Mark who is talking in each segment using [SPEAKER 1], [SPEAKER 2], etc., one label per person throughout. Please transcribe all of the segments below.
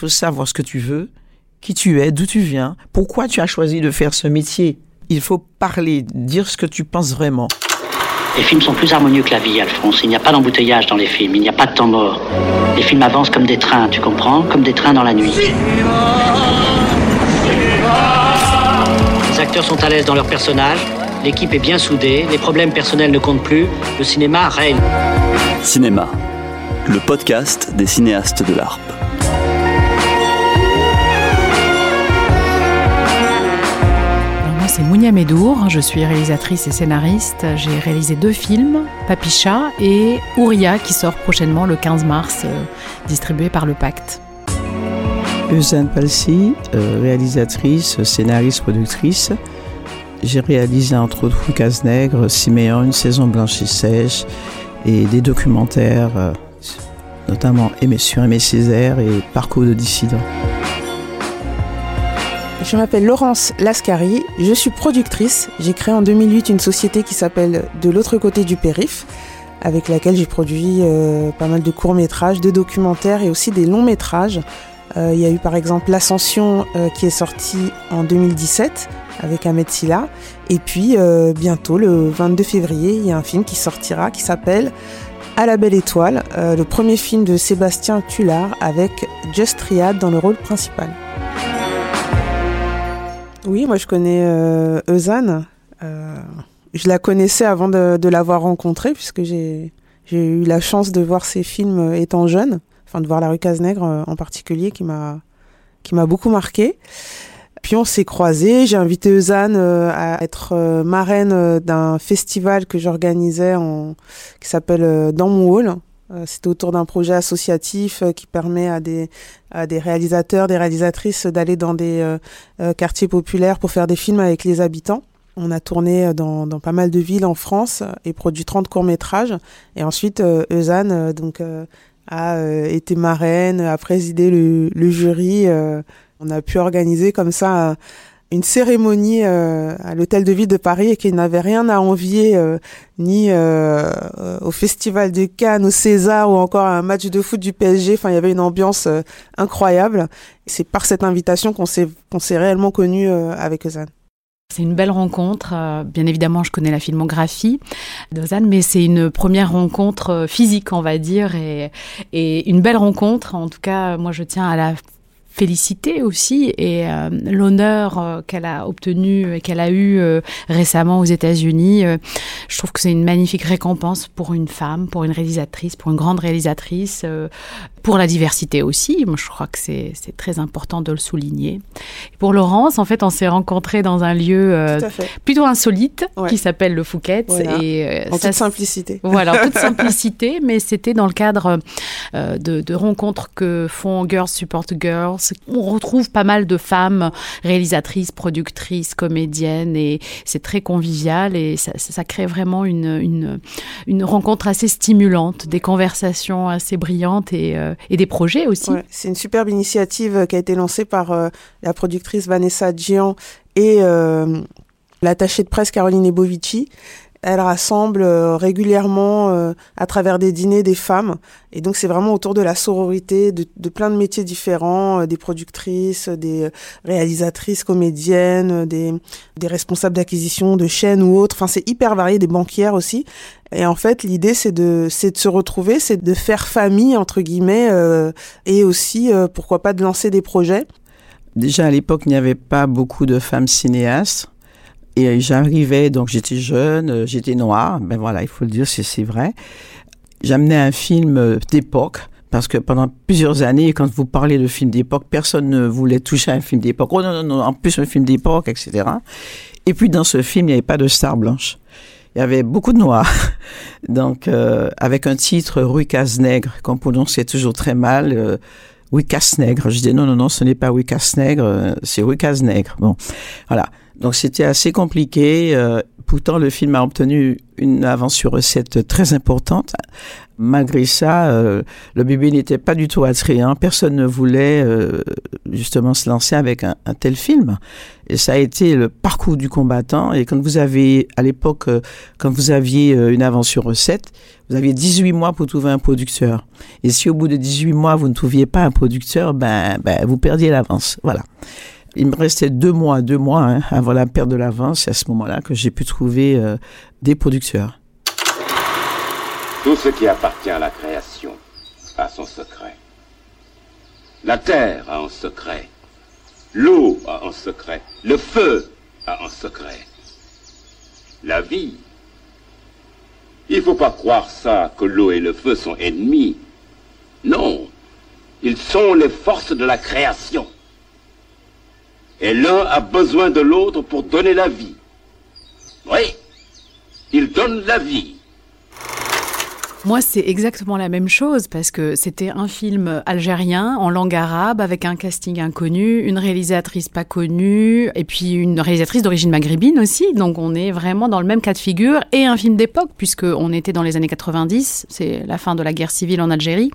[SPEAKER 1] faut savoir ce que tu veux, qui tu es, d'où tu viens, pourquoi tu as choisi de faire ce métier. Il faut parler, dire ce que tu penses vraiment.
[SPEAKER 2] Les films sont plus harmonieux que la vie, Alphonse. Il n'y a pas d'embouteillage dans les films, il n'y a pas de temps mort. Les films avancent comme des trains, tu comprends? Comme des trains dans la nuit. Les acteurs sont à l'aise dans leurs personnages, l'équipe est bien soudée, les problèmes personnels ne comptent plus, le cinéma règne.
[SPEAKER 3] Cinéma, le podcast des cinéastes de l'ARP.
[SPEAKER 4] Je suis réalisatrice et scénariste. J'ai réalisé deux films, Papicha et Ouria, qui sort prochainement le 15 mars, euh, distribué par le Pacte.
[SPEAKER 1] Eusanne Palsy, euh, réalisatrice, scénariste, productrice. J'ai réalisé entre autres Foucas Nègre, Siméon, Une saison blanche et sèche et des documentaires, euh, notamment sur Aimé Césaire et Parcours de dissident.
[SPEAKER 5] Je m'appelle Laurence Lascari, je suis productrice. J'ai créé en 2008 une société qui s'appelle De l'autre côté du périph, avec laquelle j'ai produit euh, pas mal de courts-métrages, de documentaires et aussi des longs-métrages. Euh, il y a eu par exemple L'Ascension euh, qui est sorti en 2017 avec Ahmed Silla. Et puis bientôt, le 22 février, il y a un film qui sortira qui s'appelle À la belle étoile, le premier film de Sébastien Tullard avec Just Triad dans le rôle principal. Oui, moi je connais euh, Eusanne. Euh, je la connaissais avant de, l'avoir rencontrée, puisque j'ai eu la chance de voir ses films étant jeune, enfin de voir La rue Cazenègre euh, en particulier, qui m'a beaucoup marqué. Puis on s'est croisés, j'ai invité Eusanne à être marraine d'un festival que j'organisais qui s'appelle Dans mon hall, euh, C'était autour d'un projet associatif euh, qui permet à des, à des réalisateurs, des réalisatrices d'aller dans des euh, quartiers populaires pour faire des films avec les habitants. On a tourné dans, dans pas mal de villes en France et produit 30 courts-métrages. Et ensuite, Eusanne donc, a été marraine, a présidé le, le jury. on a pu organiser comme ça une cérémonie euh, à l'hôtel de ville de Paris et qui n'avait rien à envier euh, ni euh, au festival de Cannes, au César ou encore à un match de foot du PSG. Enfin, il y avait une ambiance incroyable. C'est par cette invitation qu'on s'est qu'on s'est réellement connu avec Ozan.
[SPEAKER 4] C'est une belle rencontre. Bien évidemment, je connais la filmographie d'Ozan, mais c'est une première rencontre physique, on va dire, et, et une belle rencontre. En tout cas, moi, je tiens à la féliciter aussi et euh, l'honneur euh, qu'elle a obtenu et qu'elle a eu euh, récemment aux États-Unis. je trouve que c'est une magnifique récompense pour une femme, pour une réalisatrice, pour une grande réalisatrice, pour la diversité aussi. Moi, je crois que c'est très important de le souligner. pour Laurence, en fait, on s'est rencontrés dans un lieu plutôt insolite qui s'appelle le Fouquet.
[SPEAKER 5] Et, en toute simplicité.
[SPEAKER 4] Voilà, en toute simplicité, mais c'était dans le cadre de, de rencontres que font Girls Support Girls on retrouve pas mal de femmes réalisatrices, productrices, comédiennes et c'est très convivial et ça, crée vraiment une, une, rencontre assez stimulante, des conversations assez brillantes et, euh, des projets aussi.
[SPEAKER 5] c'est une superbe initiative qui a été lancée par euh, la productrice Vanessa Gian et euh, l'attachée de presse Caroline Ebovici elle rassemble euh, régulièrement euh, à travers des dîners des femmes. Et donc c'est vraiment autour de la sororité, de, de plein de métiers différents, euh, des productrices, des réalisatrices, comédiennes, des, des responsables d'acquisition de chaînes ou autres. Enfin c'est hyper varié, des banquières aussi. Et en fait l'idée c'est de, c'est de se retrouver, c'est de faire famille entre guillemets et aussi pourquoi pas de lancer des projets.
[SPEAKER 1] Déjà à l'époque il n'y avait pas beaucoup de femmes cinéastes. Et j'arrivais, donc j'étais jeune, euh, j'étais noire, ben voilà, il faut le dire, c'est vrai. J'amenais un film euh, d'époque, parce que pendant plusieurs années, quand vous parlez de film d'époque, personne ne voulait toucher à un film d'époque. Oh non, non, non, en plus un film d'époque, etc. Et puis dans ce film, il n'y avait pas de star blanche. Il y avait beaucoup de noirs. Donc, euh, avec un titre Rue Casse-Nègre, qu'on prononçait toujours très mal. Euh, Rue Casse-Nègre. Je dis non, non, non, ce n'est pas Rue Casse-Nègre, c'est Rue Casse-Nègre. Bon, voilà. Donc c'était assez compliqué. Euh, Pourtant, le film a obtenu une avance sur recette très importante. Malgré ça, euh, le bébé n'était pas du tout attrayant. Personne ne voulait euh, justement se lancer avec un, un, tel film. Et ça a été le parcours du combattant. Et quand vous avez, à l'époque, euh, quand vous aviez euh, une avance sur recette, vous aviez 18 mois pour trouver un producteur. Et si au bout de 18 mois, vous ne trouviez pas un producteur, ben, ben vous perdiez l'avance. Voilà. Il me restait deux mois, deux mois hein, avant la perte de l'avance. C'est à ce moment-là que j'ai pu trouver euh, des producteurs.
[SPEAKER 6] Tout ce qui appartient à la création a son secret. La terre a un secret. L'eau a un secret. Le feu a un secret. La vie. Il ne faut pas croire ça, que l'eau et le feu sont ennemis. Non. Ils sont les forces de la création. Et l'un a besoin de l'autre pour donner la vie. Oui, il donne la vie.
[SPEAKER 4] Moi, c'est exactement la même chose parce que c'était un film algérien en langue arabe avec un casting inconnu, une réalisatrice pas connue et puis une réalisatrice d'origine maghrébine aussi. Donc, on est vraiment dans le même cas de figure et un film d'époque puisque on était dans les années 90, c'est la fin de la guerre civile en Algérie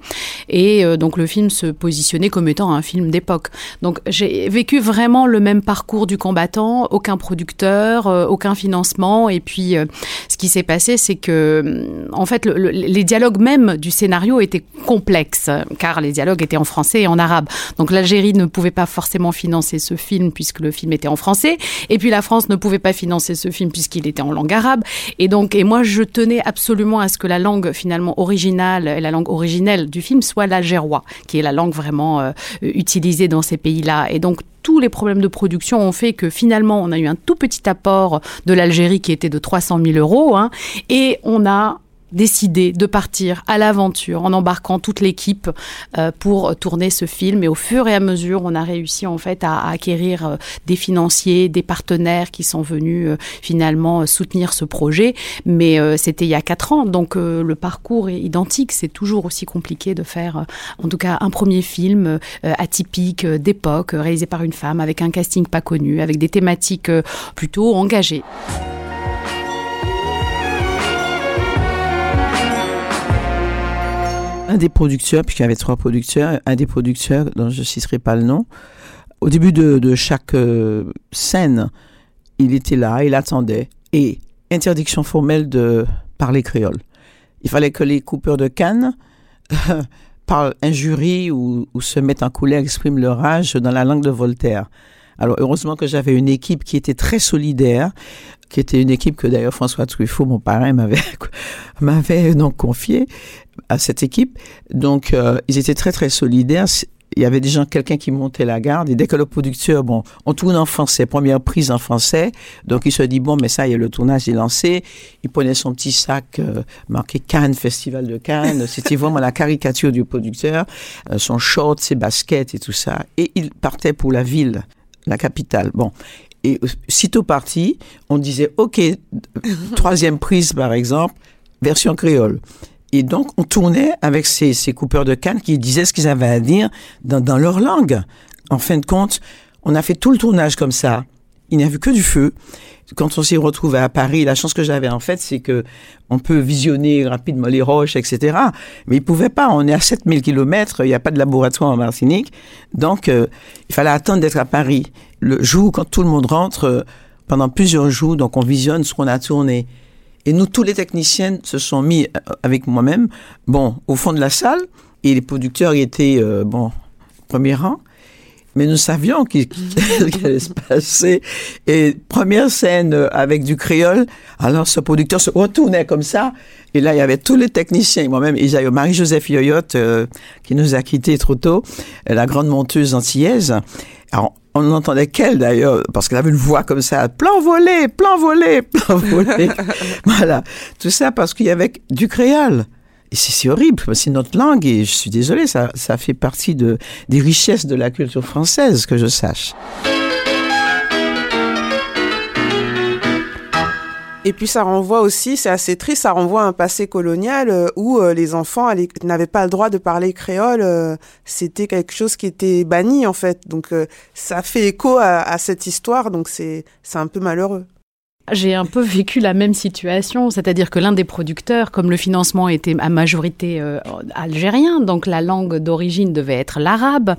[SPEAKER 4] et euh, donc le film se positionnait comme étant un film d'époque. Donc, j'ai vécu vraiment le même parcours du combattant, aucun producteur, euh, aucun financement et puis euh, ce qui s'est passé, c'est que en fait les dialogues même du scénario étaient complexes, car les dialogues étaient en français et en arabe. Donc l'Algérie ne pouvait pas forcément financer ce film puisque le film était en français, et puis la France ne pouvait pas financer ce film puisqu'il était en langue arabe. Et donc, et moi, je tenais absolument à ce que la langue finalement originale et la langue originelle du film soit l'algérois, qui est la langue vraiment euh, utilisée dans ces pays-là. Et donc tous les problèmes de production ont fait que finalement on a eu un tout petit apport de l'Algérie qui était de 300 000 euros, hein, et on a décidé de partir à l'aventure en embarquant toute l'équipe euh, pour tourner ce film. Et au fur et à mesure, on a réussi en fait à, acquérir euh, des financiers, des partenaires qui sont venus euh, finalement soutenir ce projet. Mais euh, c'était il y a quatre ans, donc euh, le parcours est identique. C'est toujours aussi compliqué de faire, euh, en tout cas, un premier film atypique d'époque, réalisé par une femme, avec un casting pas connu, avec des thématiques plutôt engagées.
[SPEAKER 1] Un des producteurs, puisqu'il y avait trois producteurs, un des producteurs, dont je ne citerai pas le nom, au début de, chaque euh, scène, il était là, il attendait, et interdiction formelle de parler créole. Il fallait que les coupeurs de canne euh, parlent injurie ou, se mettent en colère, expriment leur rage dans la langue de Voltaire. Alors heureusement que j'avais une équipe qui était très solidaire, qui était une équipe que d'ailleurs François Truffaut, mon parrain, m'avait m'avait donc confié à cette équipe. Donc euh, ils étaient très très solidaires. Il y avait déjà quelqu'un qui montait la garde et dès que le producteur, bon, on tourne en français, première prise en français, donc il se dit bon, mais ça y est, le tournage est lancé. Il prenait son petit sac euh, marqué Cannes, Festival de Cannes. C'était vraiment la caricature du producteur, euh, son short, ses baskets et tout ça. Et il partait pour la ville la capitale. Bon. Et sitôt parti, on disait, OK, troisième prise par exemple, version créole. Et donc, on tournait avec ces, coupeurs de canne qui disaient ce qu'ils avaient à dire dans, leur langue. En fin de compte, on a fait tout le tournage comme ça. Il n'y a vu que du feu. Quand on s'est retrouvé à Paris, la chance que j'avais en fait, c'est que on peut visionner rapidement les roches, etc. Mais ils pouvaient pas. On est à 7000 kilomètres. Il n'y a pas de laboratoire en Martinique. Donc, euh, il fallait attendre d'être à Paris. Le jour, quand tout le monde rentre, euh, pendant plusieurs jours, donc on visionne ce qu'on a tourné. Et nous, tous les techniciens se sont mis avec moi-même, bon, au fond de la salle, et les producteurs étaient, euh, bon, premier rang. Mais nous savions qu'il qu allait se passer. Et première scène avec du créole, alors ce producteur se retournait comme ça. Et là, il y avait tous les techniciens, moi-même, a Marie-Joseph Yoyotte, euh, qui nous a quittés trop tôt, la grande monteuse antillaise. Alors, on n'entendait qu'elle d'ailleurs, parce qu'elle avait une voix comme ça, plan volé, plan volé, plan volé. voilà. Tout ça parce qu'il y avait du créole. Et c'est horrible, c'est notre langue, et je suis désolée, ça, ça fait partie de, des richesses de la culture française, que je sache.
[SPEAKER 5] Et puis ça renvoie aussi, c'est assez triste, ça renvoie à un passé colonial euh, où euh, les enfants n'avaient pas le droit de parler créole. Euh, C'était quelque chose qui était banni en fait. Donc ça fait écho à, à cette histoire, donc c'est un peu malheureux.
[SPEAKER 4] J'ai un peu vécu la même situation, c'est-à-dire que l'un des producteurs, comme le financement était à majorité euh, algérien, donc la langue d'origine devait être l'arabe,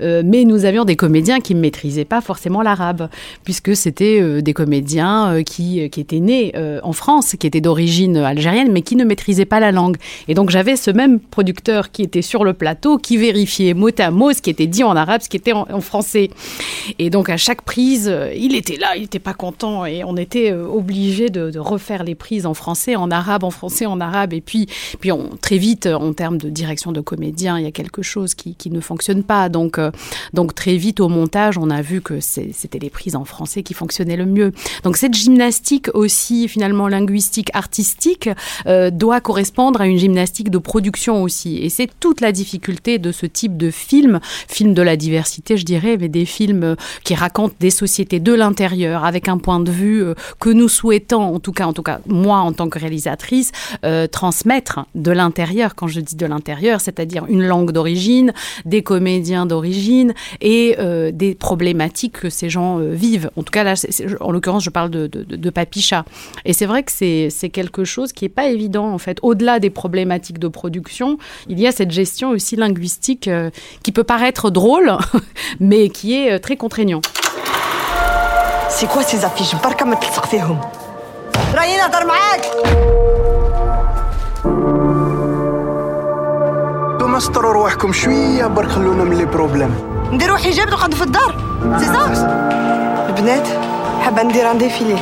[SPEAKER 4] euh, mais nous avions des comédiens qui ne maîtrisaient pas forcément l'arabe, puisque c'était euh, des comédiens qui, qui étaient nés en France, qui étaient d'origine algérienne, mais qui ne maîtrisaient pas la langue. Et donc j'avais ce même producteur qui était sur le plateau, qui vérifiait mot à mot ce qui était dit en arabe, ce qui était en, en français. Et donc à chaque prise, il était là, il n'était pas content, et on était euh, obligé de, refaire les prises en français, en arabe, en français, en arabe. Et puis, puis très vite, en termes de direction de comédien, il y a quelque chose qui, qui ne fonctionne pas. Donc, euh, donc très vite au montage, on a vu que c'était les prises en français qui fonctionnaient le mieux. Donc cette gymnastique aussi, finalement linguistique, artistique, euh, doit correspondre à une gymnastique de production aussi. Et c'est toute la difficulté de ce type de film, film de la diversité, je dirais, mais des films qui racontent des sociétés de l'intérieur avec un point de vue que nous souhaitons, en tout cas, en tout cas, moi en tant que réalisatrice, euh, transmettre de l'intérieur. Quand je dis de l'intérieur, c'est-à-dire une langue d'origine, des comédiens d'origine et euh, des problématiques que ces gens euh, vivent. En tout cas, là, en l'occurrence, je parle de, de, de Papicha. Et c'est vrai que c'est quelque chose qui n'est pas évident, en fait. Au-delà des problématiques de production, il y a cette gestion aussi linguistique qui peut paraître drôle, mais qui est très contraignant.
[SPEAKER 7] سي كوا سي زافيش بركه ما تلصق فيهم راني نهضر معاك
[SPEAKER 8] انتوما سطروا رواحكم شويه برك خلونا من لي بروبليم
[SPEAKER 7] نديرو حجاب نقعدو في الدار سي سا البنات حابه ندير ان ديفيلي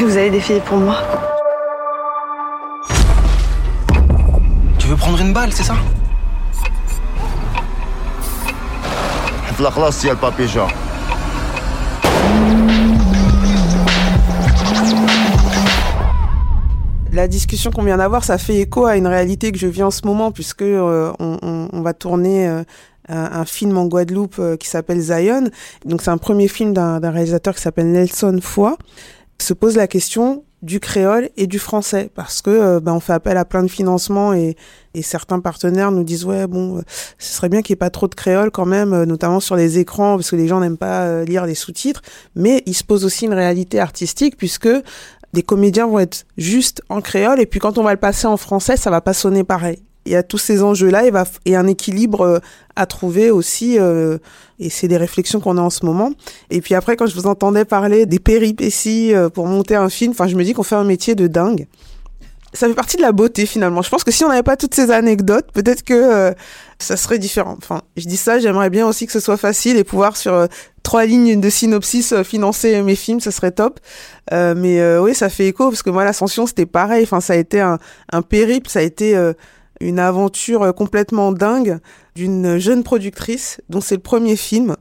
[SPEAKER 7] vous allez défiler pour moi
[SPEAKER 8] Tu veux prendre une balle, c'est ça
[SPEAKER 9] حفلة خلاص يا البابيجا
[SPEAKER 5] la discussion qu'on vient d'avoir, ça fait écho à une réalité que je vis en ce moment, puisque euh, on, va tourner euh, un, film en Guadeloupe euh, qui s'appelle Zion. Donc c'est un premier film d'un réalisateur qui s'appelle Nelson Foy. Se pose la question du créole et du français parce que ben, on fait appel à plein de financements et, et certains partenaires nous disent ouais bon ce serait bien qu'il n'y ait pas trop de créole quand même notamment sur les écrans parce que les gens n'aiment pas lire les sous-titres mais il se pose aussi une réalité artistique puisque des comédiens vont être juste en créole et puis quand on va le passer en français, ça va pas sonner pareil. Il y a tous ces enjeux-là et, va, et un équilibre euh, à trouver aussi. Euh, et c'est des réflexions qu'on a en ce moment. Et puis après, quand je vous entendais parler des péripéties euh, pour monter un film, enfin, je me dis qu'on fait un métier de dingue ça fait partie de la beauté finalement. Je pense que si on n'avait pas toutes ces anecdotes, peut-être que euh, ça serait différent. Enfin, je dis ça, j'aimerais bien aussi que ce soit facile et pouvoir sur euh, trois lignes de synopsis euh, financer mes films, ça serait top. mais oui, ça fait écho parce que moi l'ascension c'était pareil. Enfin, ça a été un, un périple, ça a été une aventure complètement dingue d'une jeune productrice dont c'est le premier film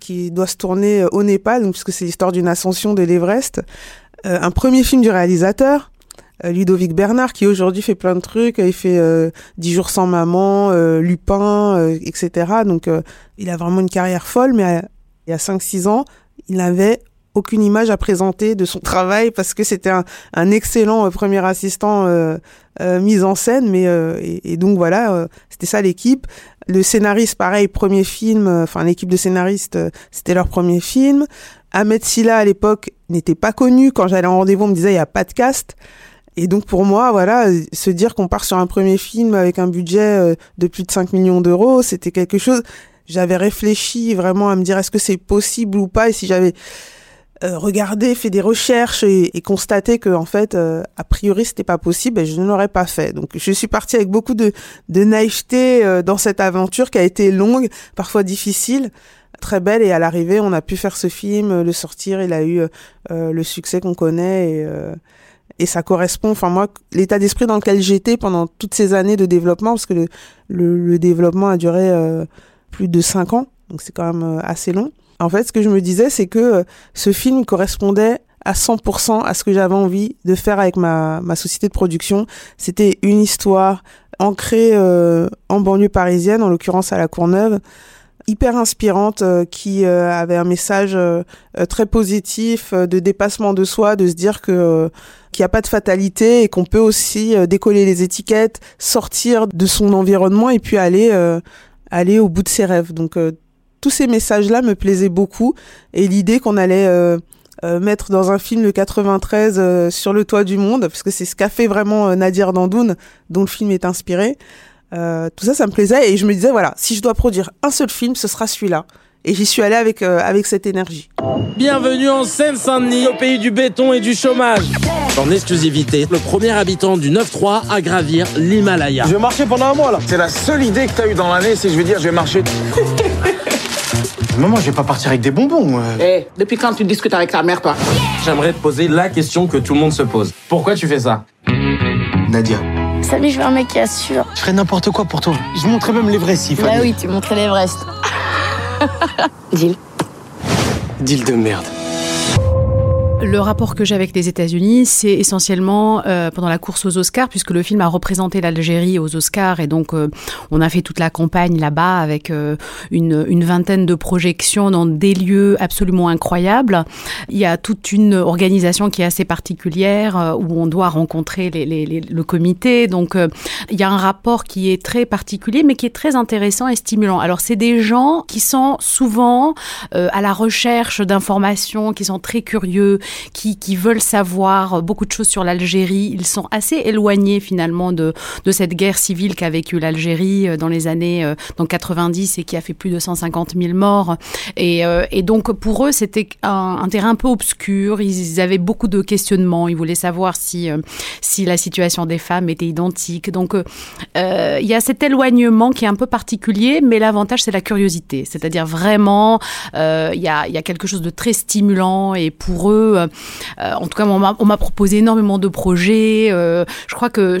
[SPEAKER 5] qui doit se tourner au Népal, puisque c'est l'histoire d'une ascension de l'Everest. un premier film du réalisateur euh, Ludovic Bernard qui aujourd'hui fait plein de trucs, il fait euh, 10 jours sans maman, euh, Lupin, euh, etc. Donc il a vraiment une carrière folle, mais il y a 5-6 ans, il n'avait aucune image à présenter de son travail parce que c'était un, un, excellent premier assistant mise en scène, mais et, et, donc voilà, c'était ça l'équipe. Le scénariste, pareil, premier film, enfin l'équipe de scénaristes, c'était leur premier film. Ahmed Silla à l'époque n'était pas connu. Quand j'allais en rendez-vous, on me disait il y a pas de cast. Et donc pour moi, voilà, se dire qu'on part sur un premier film avec un budget euh, de plus de 5 millions d'euros, c'était quelque chose. J'avais réfléchi vraiment à me dire est-ce que c'est possible ou pas, et si j'avais euh, regardé, fait des recherches et, constaté que en fait, euh, a priori, c'était pas possible, et je ne l'aurais pas fait. Donc je suis partie avec beaucoup de, de naïveté dans cette aventure qui a été longue, parfois difficile très belle et à l'arrivée on a pu faire ce film le sortir il a eu le succès qu'on connaît et, et ça correspond, enfin moi, l'état d'esprit dans lequel j'étais pendant toutes ces années de développement, parce que le, le, développement a duré euh, plus de cinq ans, donc c'est quand même euh, assez long. En fait, ce que je me disais, c'est que euh, ce film correspondait à 100% à ce que j'avais envie de faire avec ma, ma société de production. C'était une histoire ancrée en banlieue parisienne, en l'occurrence à La Courneuve, hyper inspirante euh, qui euh, avait un message euh, très positif de dépassement de soi, de se dire que qu'il n'y a pas de fatalité et qu'on peut aussi décoller les étiquettes, sortir de son environnement et puis aller aller au bout de ses rêves. Donc tous ces messages-là me plaisaient beaucoup et l'idée qu'on allait euh, mettre dans un film de 93 euh, sur le toit du monde, parce que c'est ce qu'a fait vraiment euh, Nadir Dandoun, dont le film est inspiré. Euh, tout ça, ça me plaisait et je me disais voilà, si je dois produire un seul film, ce sera celui-là. Et j'y suis allée avec euh, avec cette énergie.
[SPEAKER 10] Bienvenue en Seine-Saint-Denis, au pays du béton et du chômage. En exclusivité, le premier habitant du 9-3 à gravir l'Himalaya.
[SPEAKER 8] Je vais marcher pendant un mois là. C'est la seule idée que t'as eue dans l'année, c'est que je vais dire je vais marcher. Maman, je vais pas partir avec des bonbons. euh.
[SPEAKER 11] Eh, depuis quand tu discutes avec ta mère, toi?
[SPEAKER 10] J'aimerais te poser la question que tout le monde se pose. Pourquoi tu fais ça?
[SPEAKER 8] Nadia,
[SPEAKER 12] Salut, je veux un mec qui assure.
[SPEAKER 8] je ferais n'importe quoi pour toi. Je montrerais même l'Everest s'il
[SPEAKER 12] Bah
[SPEAKER 8] fallait.
[SPEAKER 12] oui, tu montrais l'Everest. Deal.
[SPEAKER 8] Deal de merde.
[SPEAKER 4] Le rapport que j'ai avec les États-Unis, c'est essentiellement euh, pendant la course aux Oscars, puisque le film a représenté l'Algérie aux Oscars, et donc euh, on a fait toute la campagne là-bas avec euh, une, une vingtaine de projections dans des lieux absolument incroyables. Il y a toute une organisation qui est assez particulière, euh, où on doit rencontrer les, les- les- le comité, donc euh, il y a un rapport qui est très particulier, mais qui est très intéressant et stimulant. Alors c'est des gens qui sont souvent euh, à la recherche d'informations, qui sont très curieux, qui, veulent savoir beaucoup de choses sur l'Algérie. Ils sont assez éloignés finalement de, cette guerre civile qu'a vécue l'Algérie euh, dans les années euh, dans 90 et qui a fait plus de 150 000 morts. Et, euh, et donc pour eux, c'était un, terrain un peu obscur. Ils avaient beaucoup de questionnements. Ils voulaient savoir si, si la situation des femmes était identique. Donc il y a cet éloignement qui est un peu particulier, mais l'avantage c'est la curiosité. C'est-à-dire vraiment, il y, a, il y a quelque chose de très stimulant et pour eux, euh, euh, en tout cas, on m'a proposé énormément de projets. euh, je crois que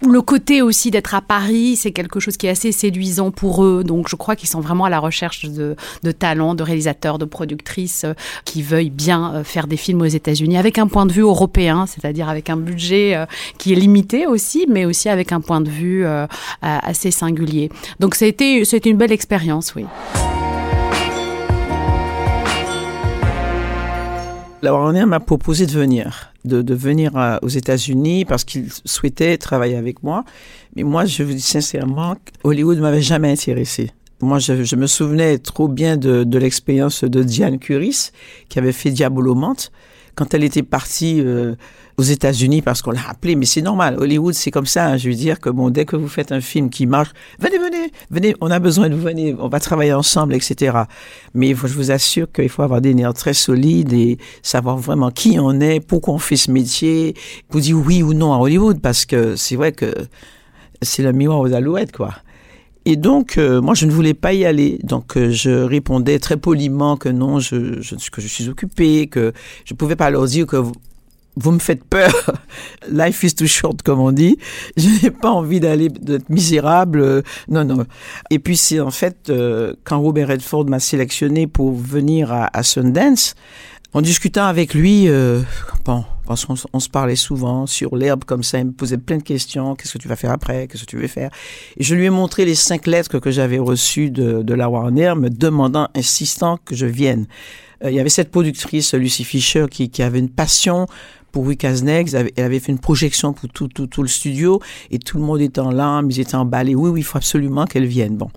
[SPEAKER 4] le côté aussi d'être à Paris, c'est quelque chose qui est assez séduisant pour eux. Donc, je crois qu'ils sont vraiment à la recherche de, de talents, de réalisateurs, de productrices qui veuillent bien faire des films aux États-Unis avec un point de vue européen, c'est-à-dire avec un budget qui est limité aussi, mais aussi avec un point de vue assez singulier. Donc, été une belle expérience, oui.
[SPEAKER 1] La Warner m'a proposé de venir, de, de venir aux États-Unis parce qu'il souhaitait travailler avec moi. Mais moi, je vous dis sincèrement, Hollywood m'avait jamais intéressé. Moi, je, je me souvenais trop bien de, de l'expérience de Diane Curis, qui avait fait Diabolomante, quand elle était partie euh, aux États-Unis parce qu'on l'a appelée. Mais c'est normal, Hollywood, c'est comme ça. hein. Je veux dire que bon, dès que vous faites un film qui marche, venez, venez, venez, on a besoin de vous, venez, on va travailler ensemble, etc. Mais je vous assure qu'il faut avoir des nerfs très solides et savoir vraiment qui on est, pourquoi on fait ce métier, pour dire oui ou non à Hollywood, parce que c'est vrai que c'est le miroir aux alouettes, quoi. Et donc, euh, moi, je ne voulais pas y aller. Donc, euh, je répondais très poliment que non, je, que je suis occupé, que je pouvais pas leur dire que vous, me faites peur. Life is too short, comme on dit. Je n'ai pas envie d'aller d'être misérable. Non, non. Et puis, c'est en fait, euh, quand Robert Redford m'a sélectionné pour venir à, Sundance, en discutant avec lui, euh, bon, parce qu'on se parlait souvent sur l'herbe comme ça, il me posait plein de questions. Qu'est-ce que tu vas faire après? Qu'est-ce que tu veux faire? Et je lui ai montré les cinq lettres que j'avais reçues de, de la Warner, me demandant, insistant que je vienne. Euh, il y avait cette productrice, Lucy Fisher, qui, qui avait une passion pour Next. Elle avait, fait une projection pour tout, tout, tout le studio et tout le monde était en larmes, ils étaient emballés. Oui, oui, il faut absolument qu'elle vienne. Bon.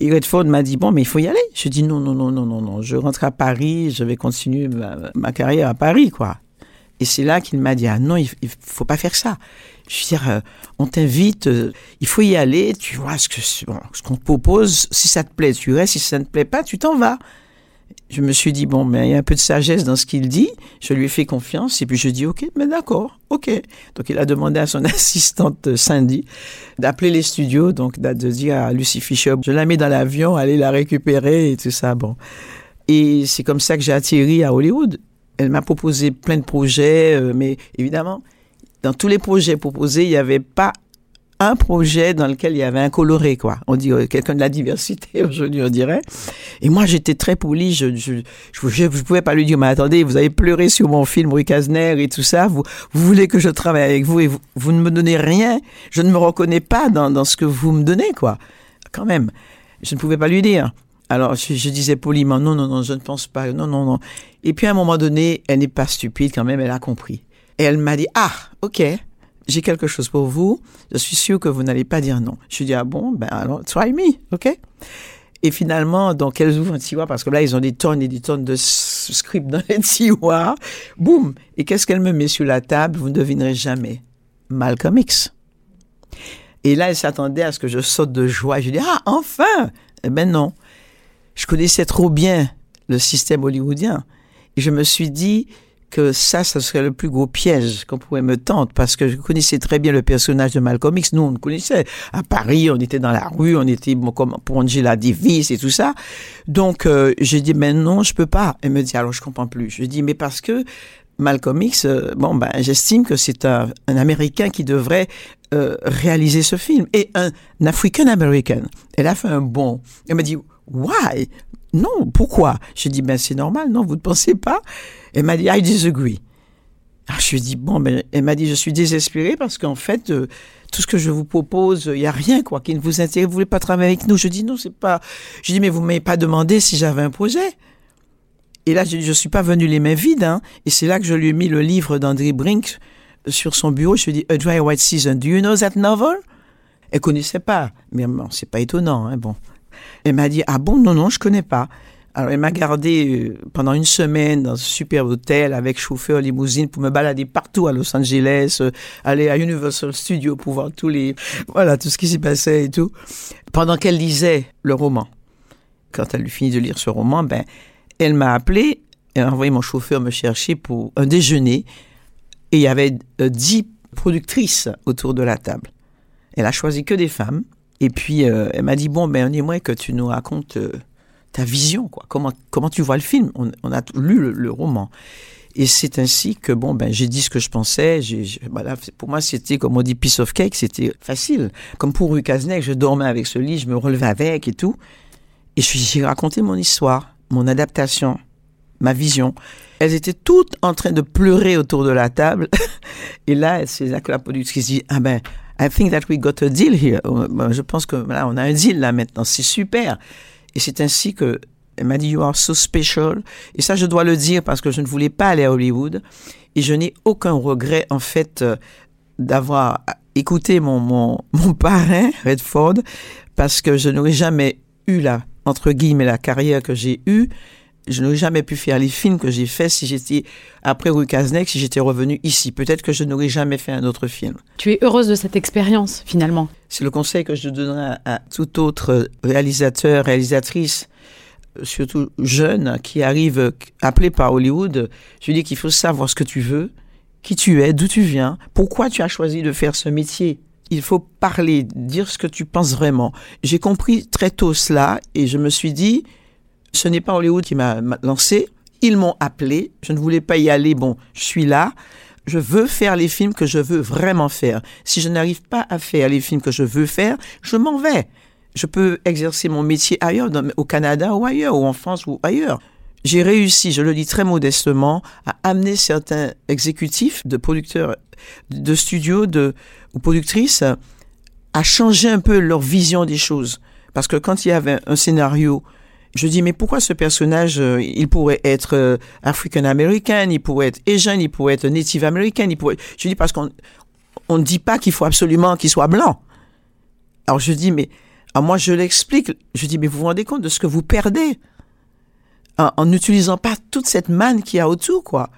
[SPEAKER 1] Et Redford m'a dit, bon, mais il faut y aller. Je dis, non, non, non, non, non, non, je rentre à Paris, je vais continuer ma, carrière à Paris, quoi. Et c'est là qu'il m'a dit, ah non, il, il faut pas faire ça. Je veux dire, euh, on t'invite, euh, il faut y aller, tu vois ce que ce qu'on te propose, si ça te plaît, tu restes, si ça ne te plaît pas, tu t'en vas. Je me suis dit, bon, mais il y a un peu de sagesse dans ce qu'il dit. Je lui ai fait confiance et puis je dis, OK, mais d'accord, OK. Donc il a demandé à son assistante euh, Cindy d'appeler les studios, donc de dire à Lucy Fisher, je la mets dans l'avion, aller la récupérer et tout ça, bon. Et c'est comme ça que j'ai atterri à Hollywood. Elle m'a proposé plein de projets, euh, mais évidemment, dans tous les projets proposés, il n'y avait pas un projet dans lequel il y avait un coloré, quoi. On dit euh, quelqu'un de la diversité aujourd'hui, on dirait. Et moi, j'étais très poli. Je je, je, pouvais pas lui dire, mais attendez, vous avez pleuré sur mon film Rue Casner et tout ça. Vous, vous voulez que je travaille avec vous et vous, vous ne me donnez rien. Je ne me reconnais pas dans, dans ce que vous me donnez, quoi. Quand même, je ne pouvais pas lui dire. Alors, je, je disais poliment, non, non, non, je ne pense pas, non, non, non. Et puis, à un moment donné, elle n'est pas stupide quand même, elle a compris. Et elle m'a dit, ah, ok, j'ai quelque chose pour vous. Je suis sûr que vous n'allez pas dire non. Je lui dit, ah bon, ben alors, try me, ok? Et finalement, donc, elles ouvrent un tiroir? Parce que là, ils ont des tonnes et des tonnes de scripts dans les tiroirs. Boum! Et qu'est-ce qu'elle me met sur la table? Vous ne devinerez jamais. Malcolm X. Et là, elle s'attendait à ce que je saute de joie. Je dis, ah, enfin! Eh ben non. Je connaissais trop bien le système hollywoodien. Et je me suis dit, que ça, ça serait le plus gros piège qu'on pourrait me tendre parce que je connaissais très bien le personnage de Malcolm X. Nous, on le connaissait. À Paris, on était dans la rue, on était comme pour Angela Davis et tout ça. Donc, euh, j'ai dit, mais non, je peux pas. Elle me dit, alors je comprends plus. Je dis, mais parce que Malcolm X, euh, bon, ben, j'estime que c'est un, Américain qui devrait euh, réaliser ce film et un, un African American. Elle a fait un bon. Elle me dit, why? Non, pourquoi? Je dis, ben c'est normal, non, vous ne pensez pas? Elle m'a dit, I disagree. Alors, je lui ai dit, bon, ben, elle m'a dit, je suis désespérée parce qu'en fait, euh, tout ce que je vous propose, il n'y a rien, quoi, qui ne vous intéresse, vous voulez pas travailler avec nous? Je dis, non, c'est pas. Je dis, mais vous m'avez pas demandé si j'avais un projet. Et là, je ne suis pas venu les mains vides, hein. Et c'est là que je lui ai mis le livre d'André Brink sur son bureau. Je lui ai dit, A Dry White Season, do you know that novel? Elle connaissait pas. Mais bon, c'est pas étonnant, hein, bon. Elle m'a dit, ah bon, non, non, je connais pas. Alors, elle m'a gardé euh, pendant une semaine dans un super hôtel avec chauffeur limousine pour me balader partout à Los Angeles, euh, aller à Universal Studios pour voir les, voilà, tout ce qui s'y passait et tout. Pendant qu'elle lisait le roman. Quand elle eut fini de lire ce roman, ben, elle m'a appelé, elle a envoyé mon chauffeur me chercher pour un déjeuner et il y avait euh, dix productrices autour de la table. Elle a choisi que des femmes. Et puis, euh, elle m'a dit, bon, ben, dis-moi que tu nous racontes euh, ta vision, quoi. Comment, comment tu vois le film? On, a lu le, roman. Et c'est ainsi que, bon, ben, j'ai dit ce que je pensais. Voilà, pour moi, c'était, comme on dit, piece of cake, c'était facile. Comme pour Rue je dormais avec ce lit, je me relevais avec et tout. Et j'ai raconté mon histoire, mon adaptation, ma vision. Elles étaient toutes en train de pleurer autour de la table. et là, c'est la productrice dit, ah ben, I think that we got a deal here. Je pense que là, on a un deal là maintenant. C'est super. Et c'est ainsi que elle m'a dit You are so special. Et ça, je dois le dire parce que je ne voulais pas aller à Hollywood. Et je n'ai aucun regret, en fait, euh, d'avoir écouté mon, mon, mon parrain, Redford, parce que je n'aurais jamais eu la, entre guillemets, la carrière que j'ai eue je n'aurais jamais pu faire les films que j'ai faits si j'étais, après Rue Kaznek, si j'étais revenu ici. Peut-être que je n'aurais jamais fait un autre film.
[SPEAKER 4] Tu es heureuse de cette expérience, finalement.
[SPEAKER 1] C'est le conseil que je donnerais à, tout autre réalisateur, réalisatrice, surtout jeune, qui arrive appelé par Hollywood. Je lui dis qu'il faut savoir ce que tu veux, qui tu es, d'où tu viens, pourquoi tu as choisi de faire ce métier. Il faut parler, dire ce que tu penses vraiment. J'ai compris très tôt cela et je me suis dit, ce n'est pas Hollywood qui m'a lancé. Ils m'ont appelé. Je ne voulais pas y aller. Bon, je suis là. Je veux faire les films que je veux vraiment faire. Si je n'arrive pas à faire les films que je veux faire, je m'en vais. Je peux exercer mon métier ailleurs, au Canada ou ailleurs, ou en France ou ailleurs. J'ai réussi, je le dis très modestement, à amener certains exécutifs de producteurs de studios de, ou productrices à changer un peu leur vision des choses. Parce que quand il y avait un scénario je dis mais pourquoi ce personnage euh, il pourrait être euh, African American, il pourrait être Asian, il pourrait être Native American, il pourrait je dis parce qu'on on ne dit pas qu'il faut absolument qu'il soit blanc. Alors je dis mais alors moi je l'explique, je dis mais vous vous rendez compte de ce que vous perdez en n'utilisant pas toute cette manne qu'il y a autour quoi.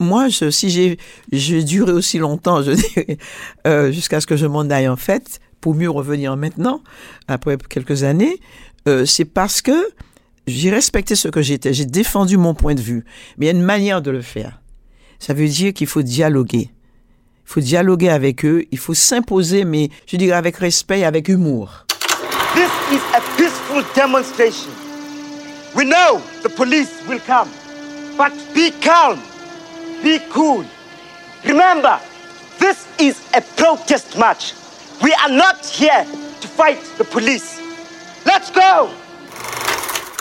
[SPEAKER 1] Moi, je, si j'ai j'ai duré aussi longtemps, je dirais, euh, jusqu'à ce que je m'en aille en fait, pour mieux revenir maintenant, après quelques années, euh, c'est parce que j'ai respecté ce que j'étais, j'ai défendu mon point de vue. Mais il y a une manière de le faire. Ça veut dire qu'il faut dialoguer. Il faut dialoguer avec eux, il faut s'imposer, mais je dirais avec respect et avec humour.
[SPEAKER 13] This is a peaceful demonstration. We know the police will come, but be calm, be cool. Remember, this is a protest march. We are not here to fight the police. Let's go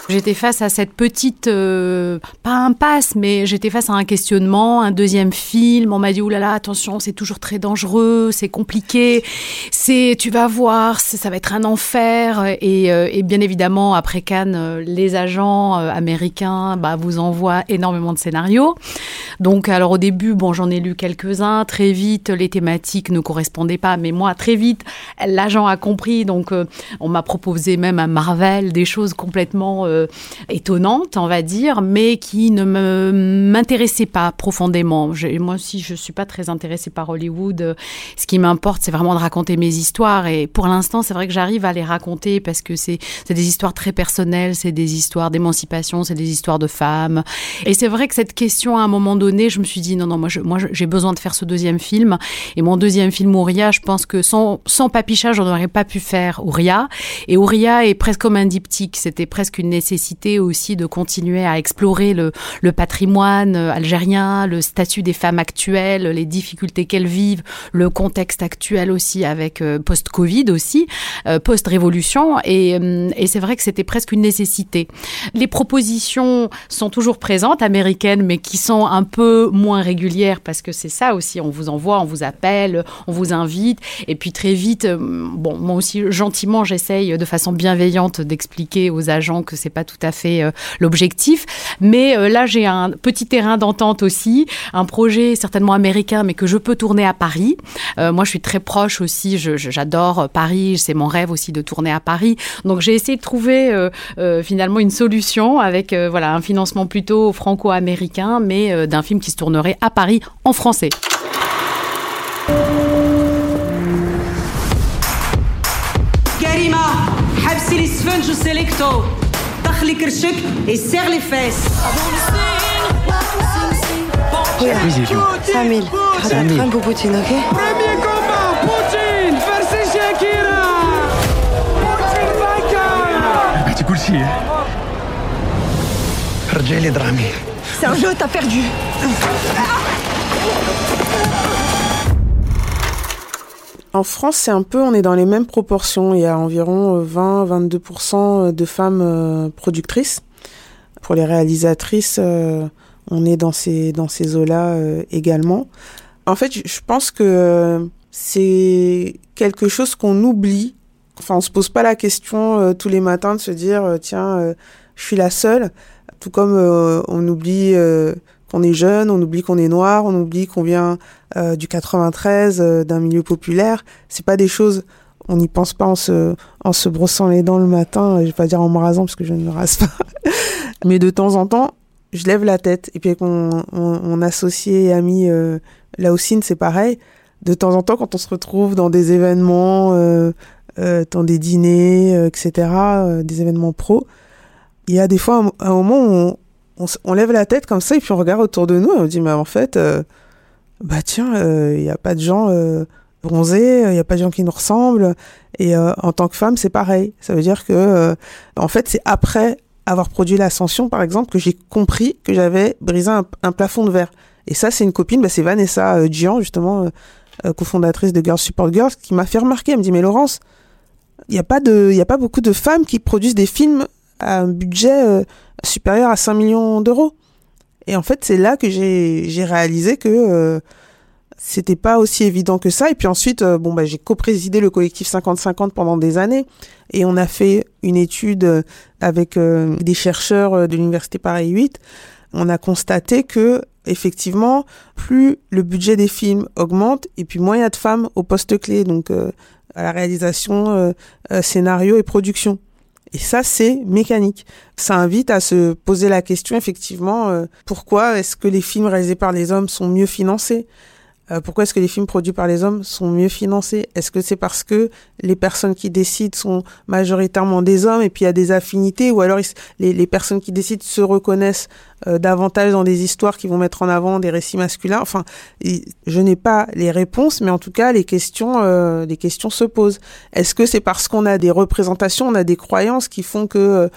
[SPEAKER 4] J'étais face à cette petite, euh, pas impasse, mais j'étais face à un questionnement, un deuxième film. On m'a dit oulala, attention, c'est toujours très dangereux, c'est compliqué, c'est, tu vas voir, ça va être un enfer. Et, euh, et bien évidemment, après Cannes, euh, les agents américains bah, vous envoient énormément de scénarios. Donc, alors au début, bon, j'en ai lu quelques-uns. Très vite, les thématiques ne correspondaient pas, mais moi, très vite, l'agent a compris. Donc, euh, on m'a proposé même à Marvel des choses complètement euh, étonnantes, on va dire, mais qui ne m'intéressaient pas profondément. moi aussi, je suis pas très intéressée par Hollywood. Ce qui m'importe, c'est vraiment de raconter mes histoires. Et pour l'instant, c'est vrai que j'arrive à les raconter parce que c'est des histoires très personnelles, c'est des histoires d'émancipation, c'est des histoires de femmes. Et c'est vrai que cette question, à un moment donné, je me suis dit non, non, moi, j'ai besoin de faire ce deuxième film. Et mon deuxième film, Ouria, je pense que sans, sans Papicha, j'en aurais pas pu faire Ouria. Et Ouria est presque comme un diptyque. C'était presque une nécessité aussi de continuer à explorer le, patrimoine algérien, le statut des femmes actuelles, les difficultés qu'elles vivent, le contexte actuel aussi avec euh, post-Covid aussi, euh, post-révolution. Et, euh, et c'est vrai que c'était presque une nécessité. Les propositions sont toujours présentes, américaines, mais qui sont un peu moins régulières parce que c'est ça aussi. On vous envoie, on vous appelle, on vous invite. Et puis très vite, bon, moi aussi, gentiment, j'essaye de façon bienveillante d'expliquer aux agents que c'est pas tout à fait l'objectif. Mais là, j'ai un petit terrain d'entente aussi, un projet certainement américain, mais que je peux tourner à Paris. moi, je suis très proche aussi. J'adore Paris. C'est mon rêve aussi de tourner à Paris. Donc, j'ai essayé de trouver euh, euh, finalement une solution avec euh, voilà un financement plutôt franco-américain, mais d'un film qui se tournerait à Paris en français.
[SPEAKER 14] Karima, حبسي الاسفنج وسيليكتو les et serre les fesses.
[SPEAKER 7] Voilà, Poutine, ok?
[SPEAKER 14] Premier combat, Poutine versus Shakira. Poutine vainqueur.
[SPEAKER 7] Tu coules si, t'as perdu.
[SPEAKER 5] En France, c'est un peu, on est dans les mêmes proportions. Il y a environ 20-22% de femmes euh, productrices. Pour les réalisatrices, euh, on est dans ces, dans ces eaux-là euh, également. En fait, je pense que c'est quelque chose qu'on oublie. Enfin, on se pose pas la question tous les matins de se dire, tiens, je suis la seule. Tout comme on oublie qu'on est jeune, on oublie qu'on est noir, on oublie qu'on vient du 93, d'un milieu populaire. C'est pas des choses, on n'y pense pas en se, en se brossant les dents le matin. Je vais pas dire en me rasant parce que je ne me rase pas. Mais de temps en temps, je lève la tête. Et puis mon, mon, associé et ami euh, Laossine, c'est pareil. De temps en temps, quand on se retrouve dans des événements, euh, euh, dans des dîners, euh, etc., euh, des événements pro, il y a des fois un, moment où on, on, lève la tête comme ça et puis on regarde autour de nous et on dit, mais en fait, euh, bah tiens, il n'y a pas de gens bronzés, il n'y a pas de gens qui nous ressemblent. Et en tant que femme, c'est pareil. Ça veut dire que, en fait, c'est après avoir produit l'ascension, par exemple, que j'ai compris que j'avais brisé un, plafond de verre. Et ça, c'est une copine, bah, c'est Vanessa euh, Gian, justement, euh, cofondatrice de Girls Support Girls, qui m'a fait remarquer. Elle me dit, mais Laurence, il n'y a pas de, il a pas beaucoup de femmes qui produisent des films à un budget euh, supérieur à 5 millions d'euros. Et en fait, c'est là que j'ai réalisé que c'était pas aussi évident que ça. Et puis ensuite, euh, bon, bah, j'ai co-présidé le collectif 50-50 pendant des années. Et on a fait une étude euh, avec euh, des chercheurs de l'université Paris 8. On a constaté que, effectivement, plus le budget des films augmente, et puis moins il y a de femmes au poste clé, donc à la réalisation, scénario et production. Et ça, c'est mécanique. Ça invite à se poser la question, effectivement, pourquoi est-ce que les films réalisés par les hommes sont mieux financés? Euh, pourquoi est-ce que les films produits par les hommes sont mieux financés? Est-ce que c'est parce que les personnes qui décident sont majoritairement des hommes et puis il y a des affinités ou alors les, les, personnes qui décident se reconnaissent euh, davantage dans des histoires qui vont mettre en avant des récits masculins Enfin, je n'ai pas les réponses, mais en tout cas, les questions, euh, les questions se posent. Est-ce que c'est parce qu'on a des représentations, on a des croyances qui font que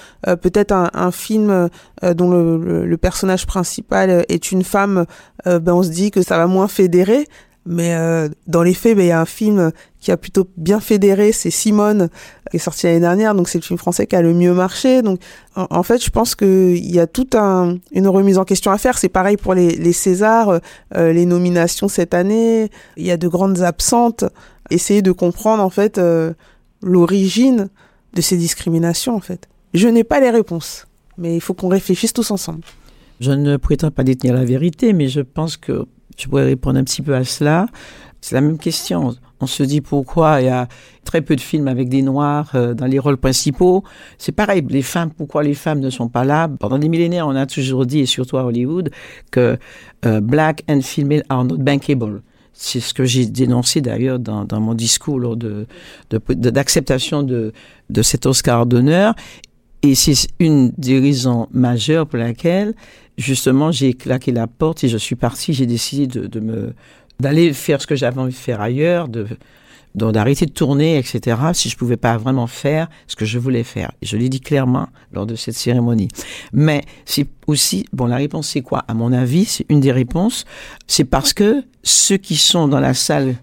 [SPEAKER 5] peut-être un, un, film dont le, le, le, personnage principal est une femme, ben on se dit que ça va moins fédérer? Mais euh, dans les faits, ben, il y a un film qui a plutôt bien fédéré, c'est Simone, qui est sorti l'année dernière, donc c'est le film français qui a le mieux marché. Donc en, fait, je pense qu'il y a toute un, une remise en question à faire. C'est pareil pour les, les Césars, euh, les nominations cette année. Il y a de grandes absentes. Essayer de comprendre en fait euh, l'origine de ces discriminations en fait. Je n'ai pas les réponses, mais il faut qu'on réfléchisse tous ensemble.
[SPEAKER 1] Je ne prétends pas détenir la vérité, mais je pense que je pourrais répondre un petit peu à cela. C'est la même question. On se dit pourquoi il y a très peu de films avec des noirs euh, dans les rôles principaux. C'est pareil, les femmes, pourquoi les femmes ne sont pas là? Pendant des millénaires, on a toujours dit, et surtout à Hollywood, que euh, black and female are not bankable. C'est ce que j'ai dénoncé d'ailleurs dans, mon discours lors de, d'acceptation de, de, cet Oscar d'honneur. Et c'est une des raisons majeures pour laquelle, justement, j'ai claqué la porte et je suis parti. J'ai décidé de, me d'aller faire ce que j'avais envie de faire ailleurs, de d'arrêter de tourner, etc. Si je pouvais pas vraiment faire ce que je voulais faire. Je l'ai dit clairement lors de cette cérémonie. Mais c'est aussi, bon, la réponse c'est quoi? À mon avis, c'est une des réponses. C'est parce que ceux qui sont dans la salle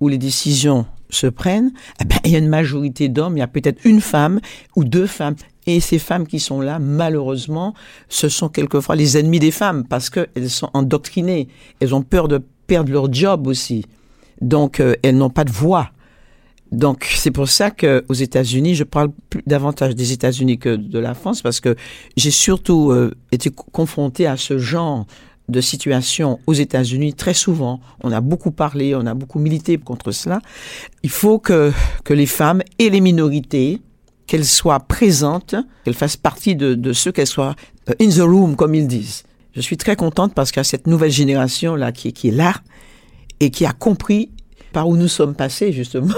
[SPEAKER 1] où les décisions se prennent, eh ben, il y a une majorité d'hommes, il y a peut-être une femme ou deux femmes. Et ces femmes qui sont là, malheureusement, ce sont quelquefois les ennemis des femmes parce qu'elles sont endoctrinées. Elles ont peur de perdent leur job aussi. Donc, euh, elles n'ont pas de voix. Donc, c'est pour ça que aux États-Unis, je parle plus davantage des États-Unis que de la France, parce que j'ai surtout euh, été confronté à ce genre de situation aux États-Unis très souvent. On a beaucoup parlé, on a beaucoup milité contre cela. Il faut que les femmes et les minorités, qu'elles soient présentes, qu'elles fassent partie de, de ce qu'elles soient euh, in the room, comme ils disent. Je suis très contente parce qu'il y a cette nouvelle génération là qui, qui est là et qui a compris par où nous sommes passés justement.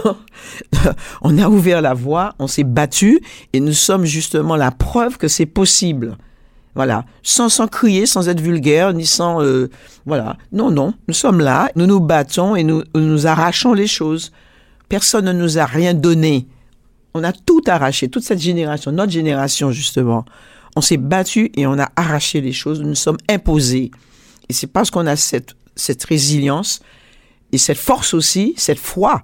[SPEAKER 1] on a ouvert la voie, on s'est battu et nous sommes justement la preuve que c'est possible. Voilà, sans sans crier, sans être vulgaire, ni sans euh, voilà. Non non, nous sommes là, nous nous battons et nous nous arrachons les choses. Personne ne nous a rien donné. On a tout arraché, toute cette génération, notre génération justement. On s'est battu et on a arraché les choses, nous nous sommes imposés. Et c'est parce qu'on a cette, cette résilience et cette force aussi, cette foi,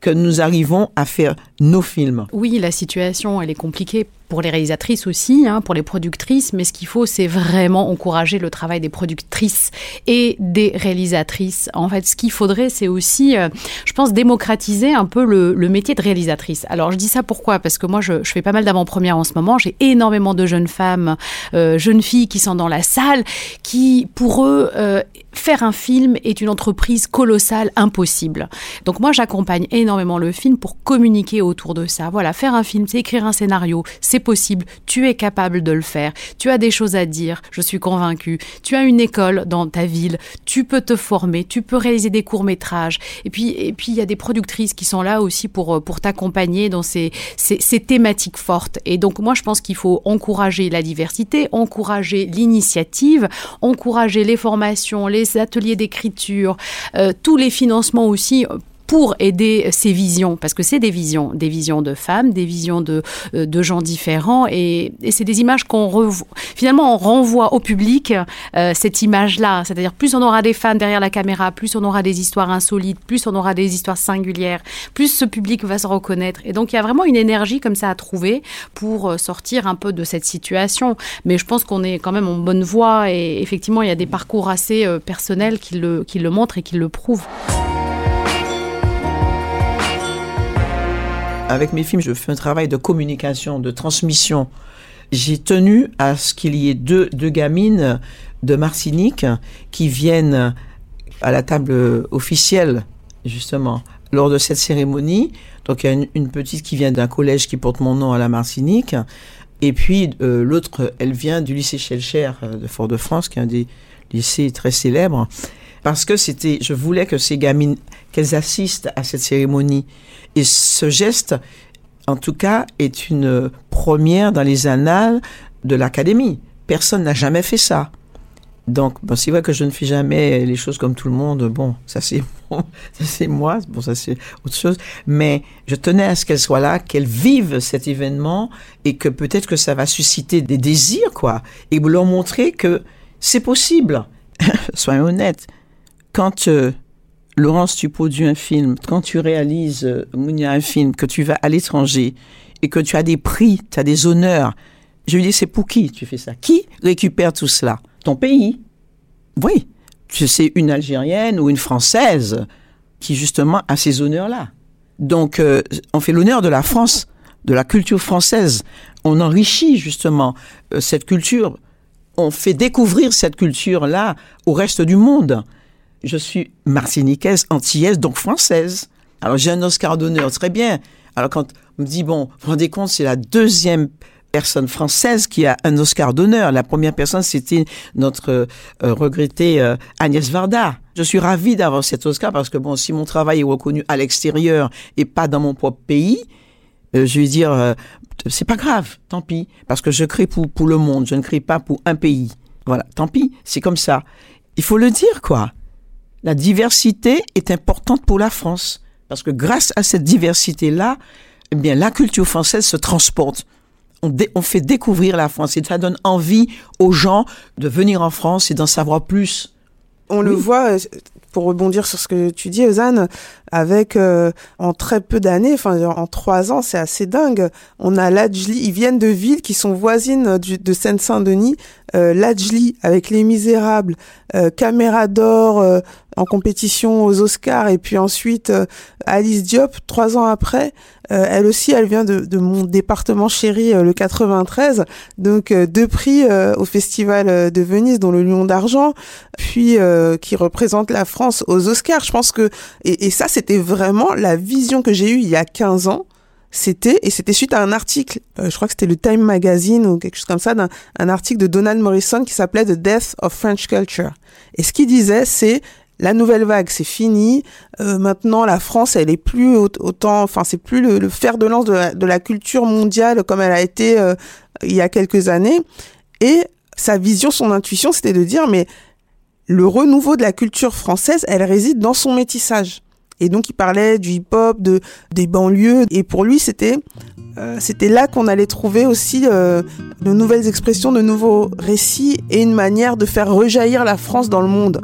[SPEAKER 1] que nous arrivons à faire nos films.
[SPEAKER 4] Oui, la situation, elle est compliquée pour les réalisatrices aussi, hein, pour les productrices, mais ce qu'il faut, c'est vraiment encourager le travail des productrices et des réalisatrices. En fait, ce qu'il faudrait, c'est aussi, euh, je pense, démocratiser un peu le, métier de réalisatrice. Alors, je dis ça pourquoi? Parce que moi, je, je fais pas mal d'avant-premières en ce moment. J'ai énormément de jeunes femmes, euh, jeunes filles qui sont dans la salle, qui, pour eux, euh, faire un film est une entreprise colossale, impossible. Donc moi, j'accompagne énormément le film pour communiquer autour de ça. Voilà, faire un film, c'est écrire un scénario, c'est possible, tu es capable de le faire, tu as des choses à dire, je suis convaincue, tu as une école dans ta ville, tu peux te former, tu peux réaliser des courts-métrages. Et puis, et puis il y a des productrices qui sont là aussi pour, pour t'accompagner dans ces, ces, ces thématiques fortes. Et donc moi, je pense qu'il faut encourager la diversité, encourager l'initiative, encourager les formations, les ateliers d'écriture, euh, tous les financements aussi pour aider ces visions, parce que c'est des visions, des visions de femmes, des visions de, euh, de gens différents, et, c'est des images qu'on finalement on renvoie au public euh, cette image-là, c'est-à-dire plus on aura des femmes derrière la caméra, plus on aura des histoires insolites, plus on aura des histoires singulières, plus ce public va se reconnaître, et donc il y a vraiment une énergie comme ça à trouver pour euh, sortir un peu de cette situation, mais je pense qu'on est quand même en bonne voie, et effectivement il y a des parcours assez personnels qui le, qui le montrent et qui le prouvent.
[SPEAKER 1] Avec mes films, je fais un travail de communication, de transmission. J'ai tenu à ce qu'il y ait deux, gamines de Martinique qui viennent à la table officielle, justement, lors de cette cérémonie. Donc, il y a une, petite qui vient d'un collège qui porte mon nom à la Martinique. Et puis, euh, l'autre, elle vient du lycée Schelcher de Fort-de-France, qui est un des lycées très célèbres. Parce que c'était, je voulais que ces gamines, qu'elles assistent à cette cérémonie. Et ce geste, en tout cas, est une première dans les annales de l'académie. Personne n'a jamais fait ça. Donc, bon, c'est vrai que je ne fais jamais les choses comme tout le monde. Bon, ça c'est moi. Bon, ça c'est autre chose. Mais je tenais à ce qu'elles soient là, qu'elles vivent cet événement et que peut-être que ça va susciter des désirs, quoi. Et leur montrer que c'est possible. Soyons honnêtes. Quand euh, Laurence, tu produis un film, quand tu réalises euh, un film, que tu vas à l'étranger et que tu as des prix, tu as des honneurs, je lui dis, c'est pour qui tu fais ça? Qui récupère tout cela? Ton pays Oui. C'est une Algérienne ou une Française qui justement a ces honneurs-là. Donc, euh, on fait l'honneur de la France, de la culture française. On enrichit justement euh, cette culture. on fait découvrir cette culture-là au reste du monde. Je suis martiniquaise, antillaise, donc française. Alors j'ai un Oscar d'honneur, très bien. Alors quand on me dit, bon, vous vous rendez compte, c'est la deuxième personne française qui a un Oscar d'honneur. La première personne, c'était notre euh, regrettée euh, Agnès Varda. Je suis ravie d'avoir cet Oscar parce que bon, si mon travail est reconnu à l'extérieur et pas dans mon propre pays, euh, je vais dire, euh, c'est pas grave, tant pis, parce que je crée pour, pour le monde, je ne crée pas pour un pays. Voilà, tant pis, c'est comme ça. Il faut le dire, quoi. La diversité est importante pour la France, parce que grâce à cette diversité-là, eh bien, la culture française se transporte. On, fait découvrir la France et ça donne envie aux gens de venir en France et d'en savoir plus.
[SPEAKER 5] On le voit, euh, pour rebondir sur ce que tu dis, Ozane, avec euh, en très peu d'années, en trois ans, c'est assez dingue. On a Lajli, ils viennent de villes qui sont voisines du- de Seine-Saint-Denis. Euh, Lajli avec Les Misérables, euh, Caméra d'or euh, en compétition aux Oscars, et puis ensuite euh, Alice Diop, trois ans après. Euh, elle aussi, elle vient de, de mon département chéri, euh, le 93. Donc euh, deux prix euh, au Festival euh, de Venise, dont le Lion d'argent, puis euh, qui représente la France aux Oscars. Je pense que et, et ça, c'était vraiment la vision que j'ai eue il y a 15 ans. C'était et c'était suite à un article, euh, je crois que c'était le Time Magazine ou quelque chose comme ça, d'un un article de Donald Morrison qui s'appelait The Death of French Culture. Et ce qu'il disait, c'est la nouvelle vague, c'est fini. Euh, maintenant, la France, elle est plus au- autant, enfin, c'est plus le, fer de lance de la, culture mondiale comme elle a été euh, il y a quelques années. Et sa vision, son intuition, c'était de dire, mais le renouveau de la culture française, elle réside dans son métissage. Et donc, il parlait du hip-hop, de des banlieues. Et pour lui, c'était euh, c'était là qu'on allait trouver aussi de nouvelles expressions, de nouveaux récits et une manière de faire rejaillir la France dans le monde.